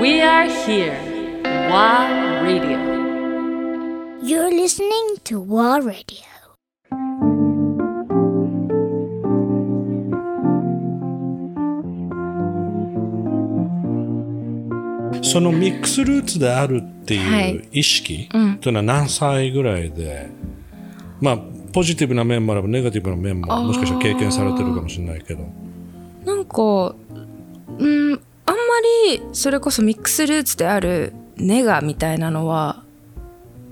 We are here. WA Radio. You're listening to War Radio. そのミックスルーツであるってはいいう意識うんというのは何歳ぐらいで、まあポジティブな面もあればネガティブな面ももしかしたら経験されてるかもしれないけどなんかりそれこそミックスルーツであるネガみたいなのは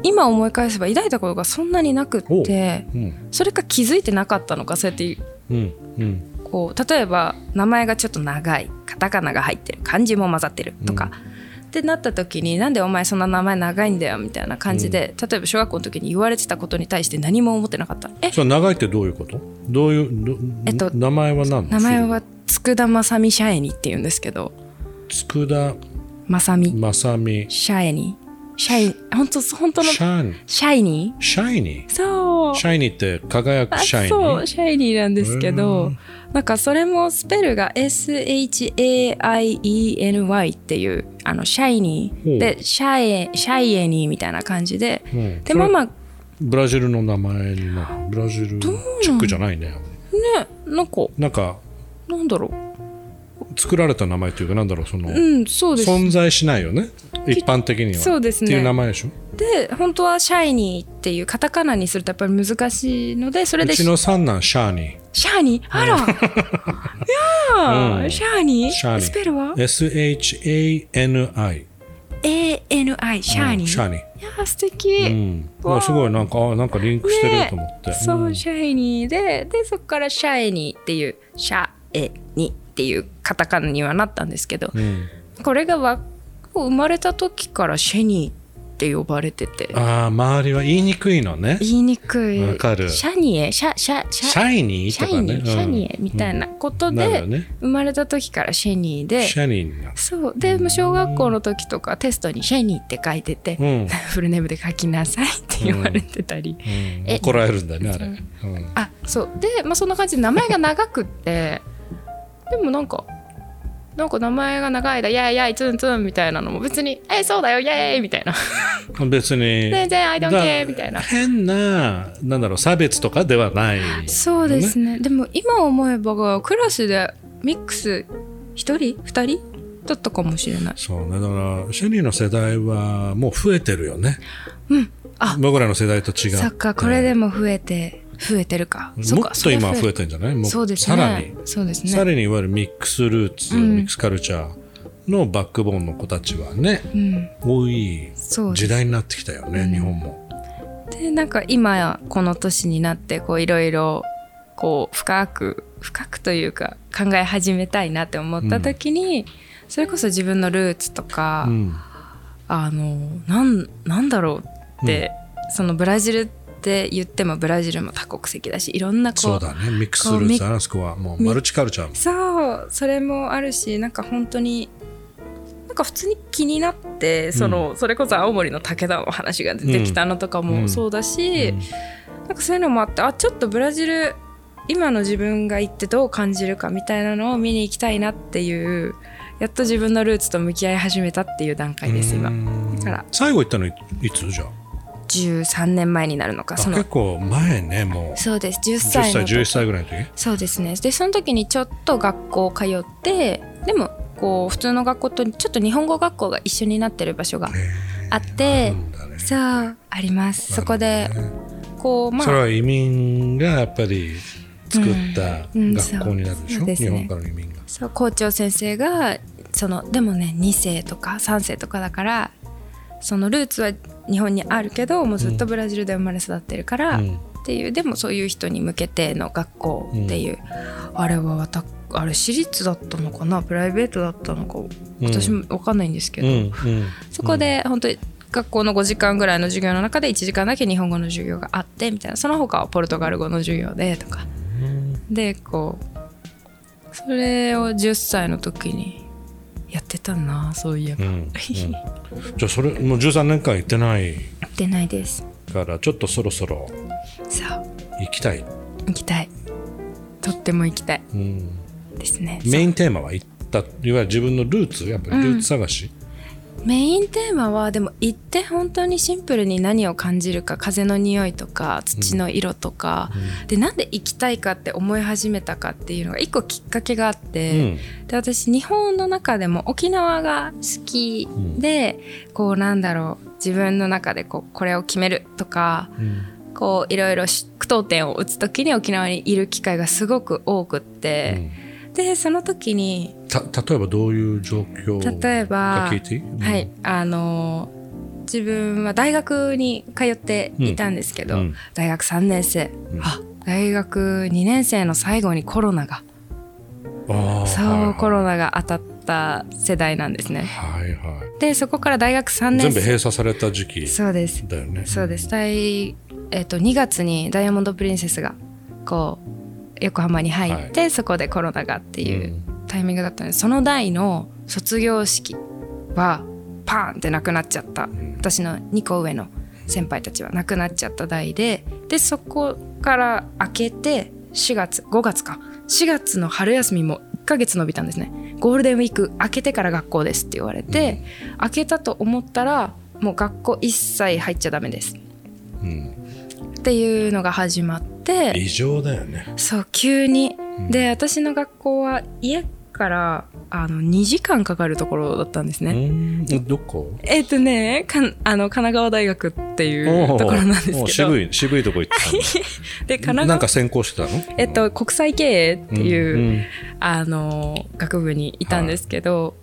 今思い返せば抱いたことがそんなになくってう。ん。それか気づいてなかったのかそうやってうん。うん。こう例えば名前がちょっと長いカタカナが入ってる漢字も混ざってるとか、ってなった時になんでお前そんな名前長いんだよみたいな感じで、例えば小学校の時に言われてたことに対して何も思ってなかった。え？それ長いってどういうこと？どういうどえっと名前は何？名前は佃正美シャエニって言うんですけど佃正美正美シャエニ。シャイ本当本当の。シャイニシャイニー？シャイニー。ーそう。シャイニーって輝くあシャイニー？そう。シャイニーなんですけどなんかそれもスペルが SHAIENY っていうあのシャイニー。でシャエシャイエニーみたいな感じで。うん。でもまあ。ねブラジルの名前になる。ブラジルチックじゃないねなんか。なんかなんだろう作られた名前というかなんだろうその、うんそうです。存在しないよね。一般的には。そうですね。っていう名前でしょ？で本当はシャイニーっていうカタカナにするとやっぱり難しいのでそれでうちの三男シャー。ニシャーニー？あら。いやー、うん。シャーニー？シャーニー。スペルは？ー SHANI ANI シャー？ニー、シャーニー。いやー素敵、うん。わすごいなんかあなんかリンクしてると思って、そう、シャイニーででそこからシャイニーっていうシャエニっていうカタカナにはなったんですけど、うん。これがわ生まれた時からシェニーって呼ばれてて。ああ周りは言いにくいのね。言いにくい。わかる。シャニエシャシャシャシャイニーシャイニー、とかねうん。シャニエみたいなことで、なるよね。生まれた時からシェニーで。シャニーそう。で小学校の時とかテストに「シェニー」って書いてて、うん。フルネームで書きなさいって言われてたり、うん。え怒られるんだよねあれ、うん。あそう。で、まあ、そんな感じで名前が長くって でもなんかなんか名前が長いだ「やいやいツンツン」みたいなのも別に「えそうだよイエーイ!」みたいな。別に。全然「I don't だ care」みたいな。変ななんだろう差別とかではない。そうですね。でも今思えばクラスでミックス1人？2人？だったかもしれない。そうね。だからシェニーの世代はもう増えてるよね。うん。あ。僕らの世代と違って。そっかこれでも増えて増えてるか。もかっと今は増えててるんじゃない？もうそうですね。さらに。そうですね。さらにいわゆるミックスルーツ、うん。ミックスカルチャーのバックボーンの子たちはねうん。多い時代になってきたよね、うん。日本も。でなんか今やこの年になってこういろいろこう深く深くというか考え始めたいなって思った時に、それこそ自分のルーツとか、うん。あのなんなんだろうって、そのブラジルって言ってもブラジルも多国籍だしいろんなこそううだね。ミックスルーツあそこは。もうマルチカルチャーそうそれもあるしなんか本当になんか普通に気になってその、それこそ青森の武田の話が出てきたのとかうん。もそうだし、うん。なんかそういうのもあってあちょっとブラジル今の自分が行ってどう感じるかみたいなのを見に行きたいなっていうやっと自分のルーツと向き合い始めたっていう段階です今。うん。だから。最後行ったのいいつ？じゃ13年前になるのかあその。結構前ねもう。そうです。10 10歳の歳11時歳ぐらいの時？そうですね。でその時にちょっと学校通ってでもこう普通の学校とちょっと日本語学校が一緒になってる場所があってあるんだね。そうあります。そこでこうまあ。それは移民がやっぱり作ったうん。うん学校になるでしょ、そうですね。日本からの移民が。そう校長先生がそのでもね2世とか3世とかだからそのルーツは日本にあるけどもうずっとブラジルで生まれ育ってるから、うん。っていうでもそういう人に向けての学校っていう、あれはわたあれ私立だったのかな？プライベートだったのか？私も分かんないんですけど、うんうん。そこで本当に学校の5時間ぐらいの授業の中で1時間だけ日本語の授業があってみたいな。その他はポルトガル語の授業でとか。でこうそれを10歳の時にやってたなそういえば、うんうん。じゃあそれもう13年間行ってない？やってないです。からちょっとそろそろ行きたい、行きたい。とっても行きたい。うん、ですね。メインテーマは行ったいわゆる自分のルーツやっぱりルーツ探し、メインテーマはでも行って本当にシンプルに何を感じるか風の匂いとか土の色とか、でなんで行きたいかって思い始めたかっていうのが一個きっかけがあって、で私日本の中でも沖縄が好きで、こうなんだろう自分の中でこうこれを決めるとか、こういろいろし句読点を打つ時に沖縄にいる機会がすごく多くって、でその時にた例えばどういう状況例えばうん。はいあの自分は大学に通っていたんですけど、うん。うん大学3年生、うん。あ大学2年生の最後にコロナが。そう、はいはい。コロナが当たった世代なんですね。はいはでそこから大学3い、年全部生閉鎖された時期そうです。だよね。そうです。大、えっと2月にダイヤモンド・プリンセスがこう横浜に入って、そこでコロナがっていうタイミングだったのでその代の卒業式はパーンってなくなっちゃった、私の2個上の先輩たちはなくなっちゃった代ででそこから明けて4月5月か。4月の春休みも1ヶ月伸びたんですね。ゴールデンウィーク明けてから学校ですって言われて、明けたと思ったらもう学校一切入っちゃダメです。うん。っていうのが始まって異常だよね。そう急に、ん。で私の学校は家からあの2時間かかるところだったんですね、うん。どこ？えっ、とねかんあの神奈川大学っていうところなんですけど。渋い渋いとこ行って で神奈川なんか専攻してたの？えっと国際経営っていう、うん。あの学部にいたんですけど、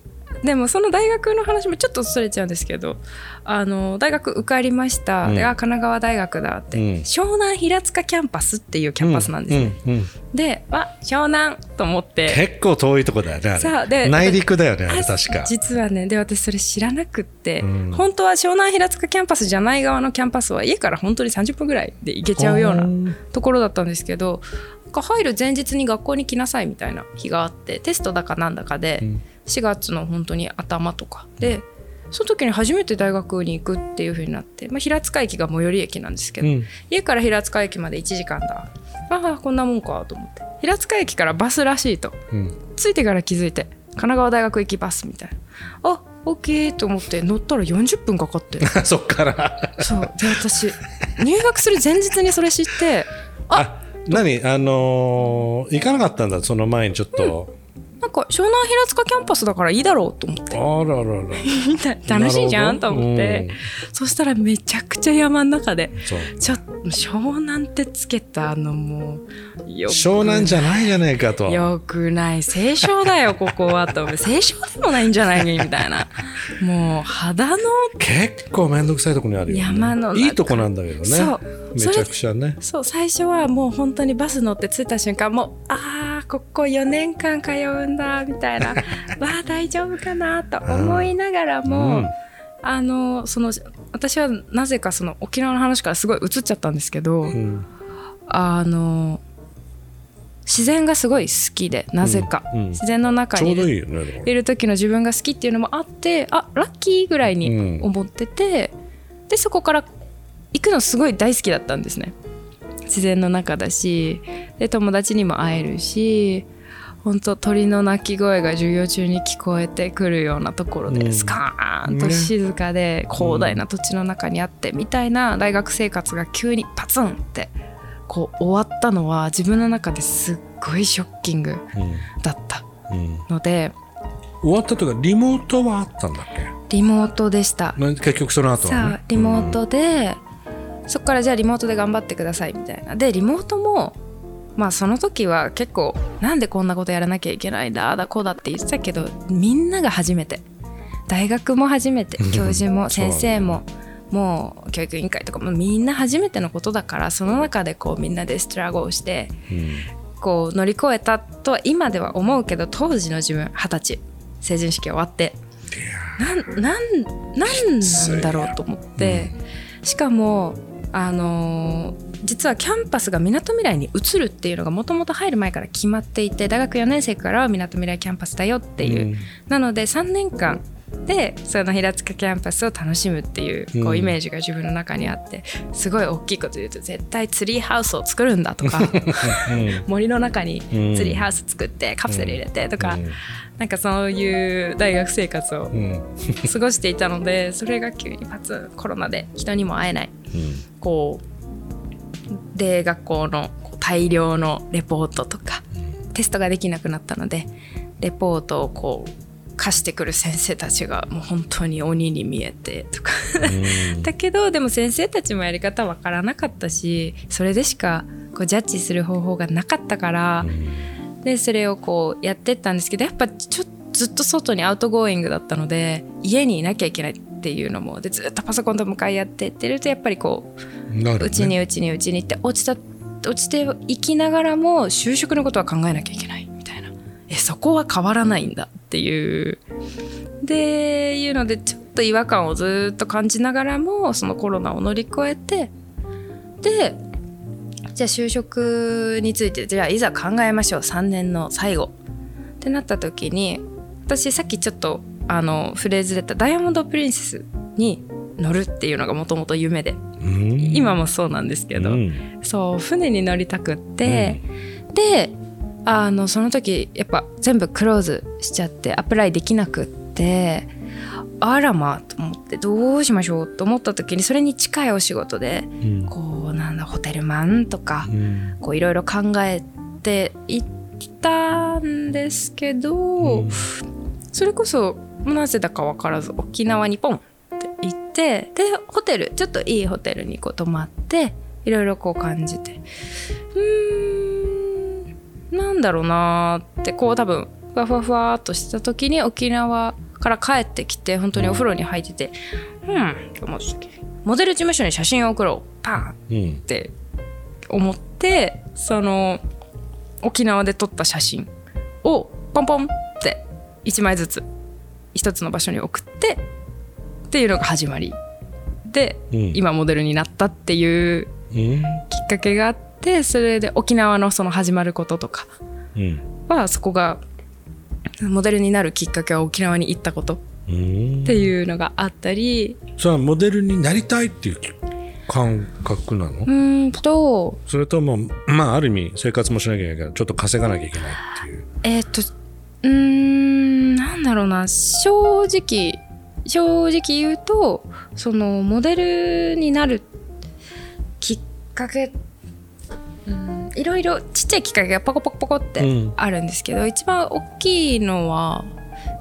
でもその大学の話もちょっとそれちゃうんですけどあの大学受かりました、うん。であ神奈川大学だって、うん。湘南平塚キャンパスっていうキャンパスなんですね、うんうんであ湘南と思って。結構遠いとこだよねあれ。そうで内陸だよね確か。実はねで私それ知らなくって、うん。本当は湘南平塚キャンパスじゃない側のキャンパスは家から本当に30分ぐらいで行けちゃうようなところだったんですけど入る前日に学校に来なさいみたいな日があってテストだかなんだかでん4月の本当に頭とか。でその時に初めて大学に行くっていう風になって、まあ、平塚駅が最寄り駅なんですけど、うん。家から平塚駅まで1時間だ。ああこんなもんかと思って。平塚駅からバスらしいと。うん。着いてから気づいて神奈川大学行きバスみたいな。あオッケーと思って乗ったら40分かかって そっから。そう。で私入学する前日にそれ知ってあ何？あのー行かなかったんだその前にちょっと、なんか湘南平塚キャンパスだからいいだろうと思って。あららら。楽しいじゃんと思って、そしたらめちゃくちゃ山の中でちょっと湘南ってつけたあのも湘南じゃないじゃねえかと。よくない。清少だよ ここはと。清少でもないんじゃないみたいな。もう肌の結構面倒くさいとこにあるよ、ね、山の中。いいとこなんだけどね。そう。めちゃくちゃね。そう最初はもう本当にバス乗って着いた瞬間もうあーここ4年間通うんだみたいな。わあ大丈夫かなと思いながらも、うん。あのその私はなぜかその沖縄の話からすごい移っちゃったんですけど、うん。あの自然がすごい好きでなぜか、うんうん。自然の中にいるいる時の自分が好きっていうのもあってあラッキーぐらいに思ってて、でそこから行くのすごい大好きだったんですね自然の中だしで友達にも会えるし本当鳥の鳴き声が授業中に聞こえてくるようなところで、うん。スカーンと静かで広大な土地の中にあってみたいな大学生活が急にパツンってこう終わったのは自分の中ですっごいショッキングだったうん。うんので終わったというかリモートはあったんだっけ？リモートでした。な結局その後リモートで、そこからじゃあリモートで頑張ってくださいみたいな。でリモートもまあその時は結構なんでこんなことやらなきゃいけないんだだこうだって言ってたけどみんなが初めて。大学も初めて教授も 先生ももう教育委員会とかもみんな初めてのことだからその中でこうみんなでストラゴをしてうん。こう乗り越えたとは今では思うけど当時の自分二十歳。成人式終わって。なんなんなんなんだろうと思って、しかもあのー実はキャンパスがみなとみらいに移るっていうのがもともと入る前から決まっていて大学4年生からはみなとみらいキャンパスだよっていう、うん。なので3年間でその平塚キャンパスを楽しむっていうこううんイメージが自分の中にあってすごい大きいこと言うと絶対ツリーハウスを作るんだとか 森の中にツリーハウス作ってカプセル入れてとか、うん。なんかそういう大学生活をうん。うん過ごしていたのでそれが急にパツンコロナで人にも会えない。こうで学校の大量のレポートとかテストができなくなったのでレポートをこう貸してくる先生たちがもう本当に鬼に見えてとか。だけどでも先生たちもやり方わからなかったしそれでしかこうジャッジする方法がなかったから、でそれをこうやってったんですけどやっぱちょずっと外に outgoing だったので家にいなきゃいけないっていうのもでずっとパソコンと向かい合ってってるとやっぱりこうね。うちにうちにうちにって落ちた落ちていきながらも就職のことは考えなきゃいけないえそこは変わらないんだっていう。でいうのでちょっと違和感をずっと感じながらもそのコロナを乗り越えてでじゃあ就職についてじゃあいざ考えましょう。3年の最後。ってなった時に私さっきちょっとあのフレーズで言ったダイヤモンド・プリンセスに乗るっていうのがもともと夢で。うん。今もそうなんですけど、うん。そう船に乗りたくって、であのその時やっぱ全部クローズしちゃってアプライできなくってあらまあと思ってどうしましょうと思った時にそれに近いお仕事でうん。こうなんだホテルマンとかうん。こういろいろ考えていったんですけど、うん。それこそなぜだか分からず沖縄にポンって行ってでホテルちょっといいホテルにこう泊まっていろいろこう感じてなんだろうなーってこう多分ふわふわふわーっとした時に沖縄から帰ってきて本当にお風呂に入っててうんと思った時。モデル事務所に写真を送ろう。パーンうんって思ってその沖縄で撮った写真をポンポンって1枚ずつ一つの場所に送ってっていうのが始まり。で、うん。今モデルになったっていううん。きっかけがあってそれで沖縄のその始まることとかうん。はそこがモデルになるきっかけは沖縄に行ったことっうん。ていうのがあったり。それはモデルになりたいっていう感覚なの？うーんとそれともまあある意味生活もしなきゃいけないからちょっと稼がなきゃいけないっていう。えーっとうーんなんだろうな。正直正直言うとそのモデルになるきっかけうん。いろいろちっちゃいきっかけがポコポコポコってうん。あるんですけど、一番大きいのは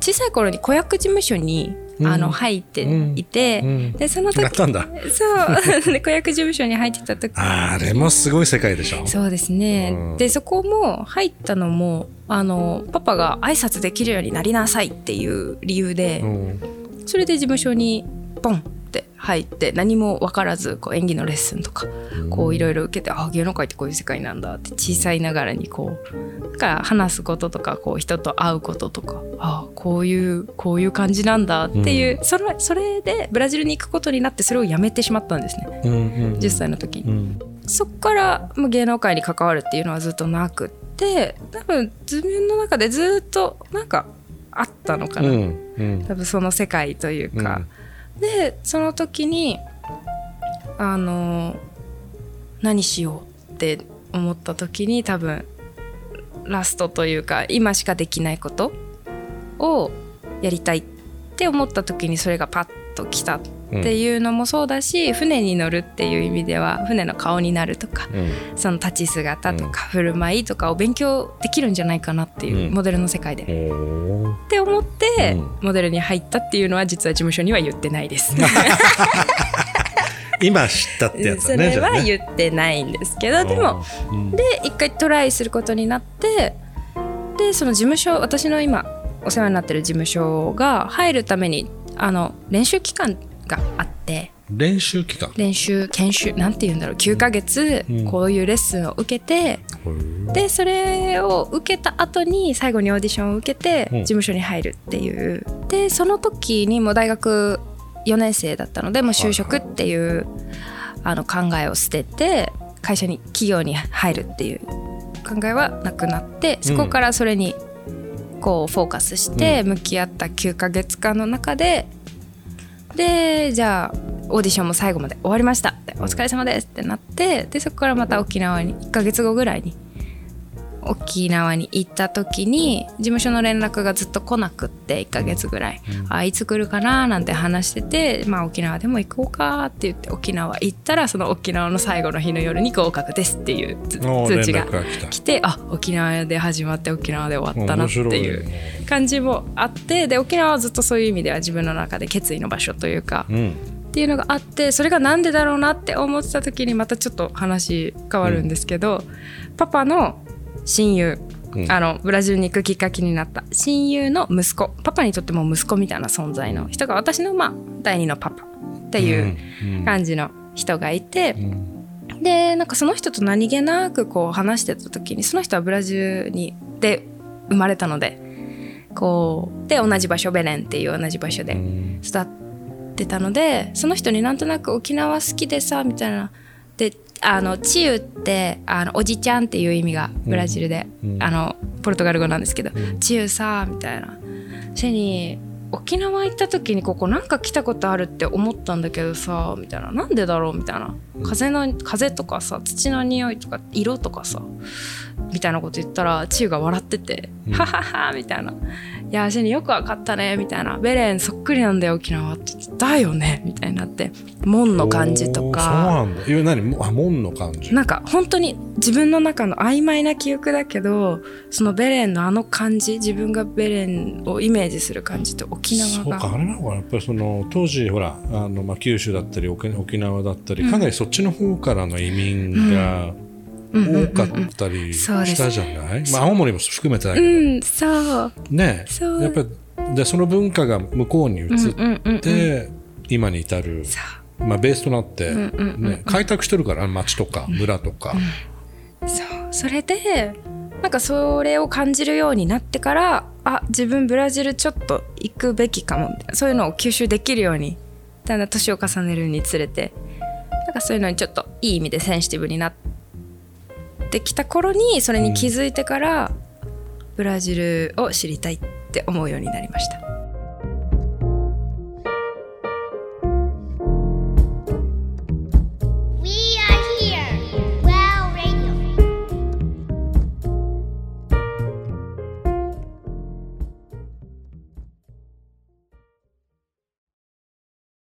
小さい頃に子役事務所に、うん。あの入っていて、うん。でその時なったんだ。そう。で子役事務所に入ってた時あれもすごい世界でしょ。そうですね、うん。でそこも入ったのもあのパパが挨拶できるようになりなさいっていう理由で、うん。それで事務所にポンって入って何も分からずこう演技のレッスンとかこういろいろ受けてあ芸能界ってこういう世界なんだって小さいながらにこうなんか話すこととかこう人と会うこととかあこういうこういう感じなんだっていう、それそれでブラジルに行くことになってそれをやめてしまったんですね。うんうん10歳の時に。うん。そっから芸能界に関わるっていうのはずっとなくって多分自分の中でずっとなんかあったのかな、うん。うん。多分その世界というか、でその時にあの何しようって思った時に多分ラストというか今しかできないことをやりたいって思った時にそれがパッときたっていうのもそうだし、船に乗るっていう意味では船の顔になるとかうん。その立ち姿とか振る舞いとかを勉強できるんじゃないかなっていう、うん。モデルの世界で。って思って、うん。モデルに入ったっていうのは実は事務所には言ってないです。今知ったってやつそだねじゃあね。れは言ってないんですけど、でもうん。で一回トライすることになってでその事務所私の今お世話になってる事務所が入るためにあの練習期間があって練習期間？練習研修なんて言うんだろう9ヶ月うん。こういうレッスンを受けて、でそれを受けた後に最後にオーディションを受けてうん。事務所に入るっていう、でその時にもう大学4年生だったのでもう就職っていうあの考えを捨てて会社に企業に入るっていう。考えはなくなってそこからそれにこうフォーカスして向き合った9ヶ月間の中で、でじゃあオーディションも最後まで終わりましたってお疲れ様ですってなってでそこからまた沖縄に1ヶ月後ぐらいに沖縄に行った時に事務所の連絡がずっと来なくって1ヶ月ぐらい、あいつ来るかななんて話してて、まあ、沖縄でも行こうかって言って沖縄行ったらその沖縄の最後の日の夜に合格ですっていう通知が来てあ沖縄で始まって沖縄で終わったなっていう感じもあってで沖縄はずっとそういう意味では自分の中で決意の場所というか、うん。っていうのがあってそれがなんでだろうなって思ってた時にまたちょっと話変わるんですけど、パパの親友、うん。あのブラジルに行くきっかけになった。親友の息子パパにとっても息子みたいな存在の人が私のまあ第二のパパっていううん。感じの人がいて、うん。でなんかその人と何気なくこう話してた時にその人はブラジルにで生まれたのでこうで同じ場所ベレンっていう同じ場所でうん。育ってたのでその人になんとなく沖縄好きでさみたいなであのチユってあのおじちゃんっていう意味がブラジルで、うん。あのポルトガル語なんですけど、ん。チユさみたいな。シェに沖縄行った時にここなんか来たことあるって思ったんだけどさみたいな。なんでだろうみたいな。風の風とかさ土の匂いとか色とかさみたいなこと言ったらチユが笑ってて「うん。ははは」みたいな「いやシェによくわかったね」みたいな「ベレンそっくりなんだよ沖縄」って。言ってだよね」みたいになって。門の感じとおーそうかなんだ。何？もあ門の感じ。なんか本当に自分の中の曖昧な記憶だけどそのベレンのあの感じ自分がベレンをイメージする感じと沖縄そうかがあれなのかな。やっぱりその当時ほらあの、まあ、九州だったり沖沖縄だったり、かなりそっちの方からの移民が多かったりしたじゃない、まあ、青森も含めてだけうど、んそう。ねそう。やっぱりでその文化が向こうに移っうんうんうんうん。て、今に至る、まあ、ベースとなって、んうんうんね、開拓してるから町とか村とか、そう。それでなんかそれを感じるようになってからあ自分ブラジルちょっと行くべきかもそういうのを吸収できるようにだんだん年を重ねるにつれてなんかそういうのにちょっといい意味でセンシティブになってきた頃にそれに気づいてから、ブラジルを知りたいって思うようになりました。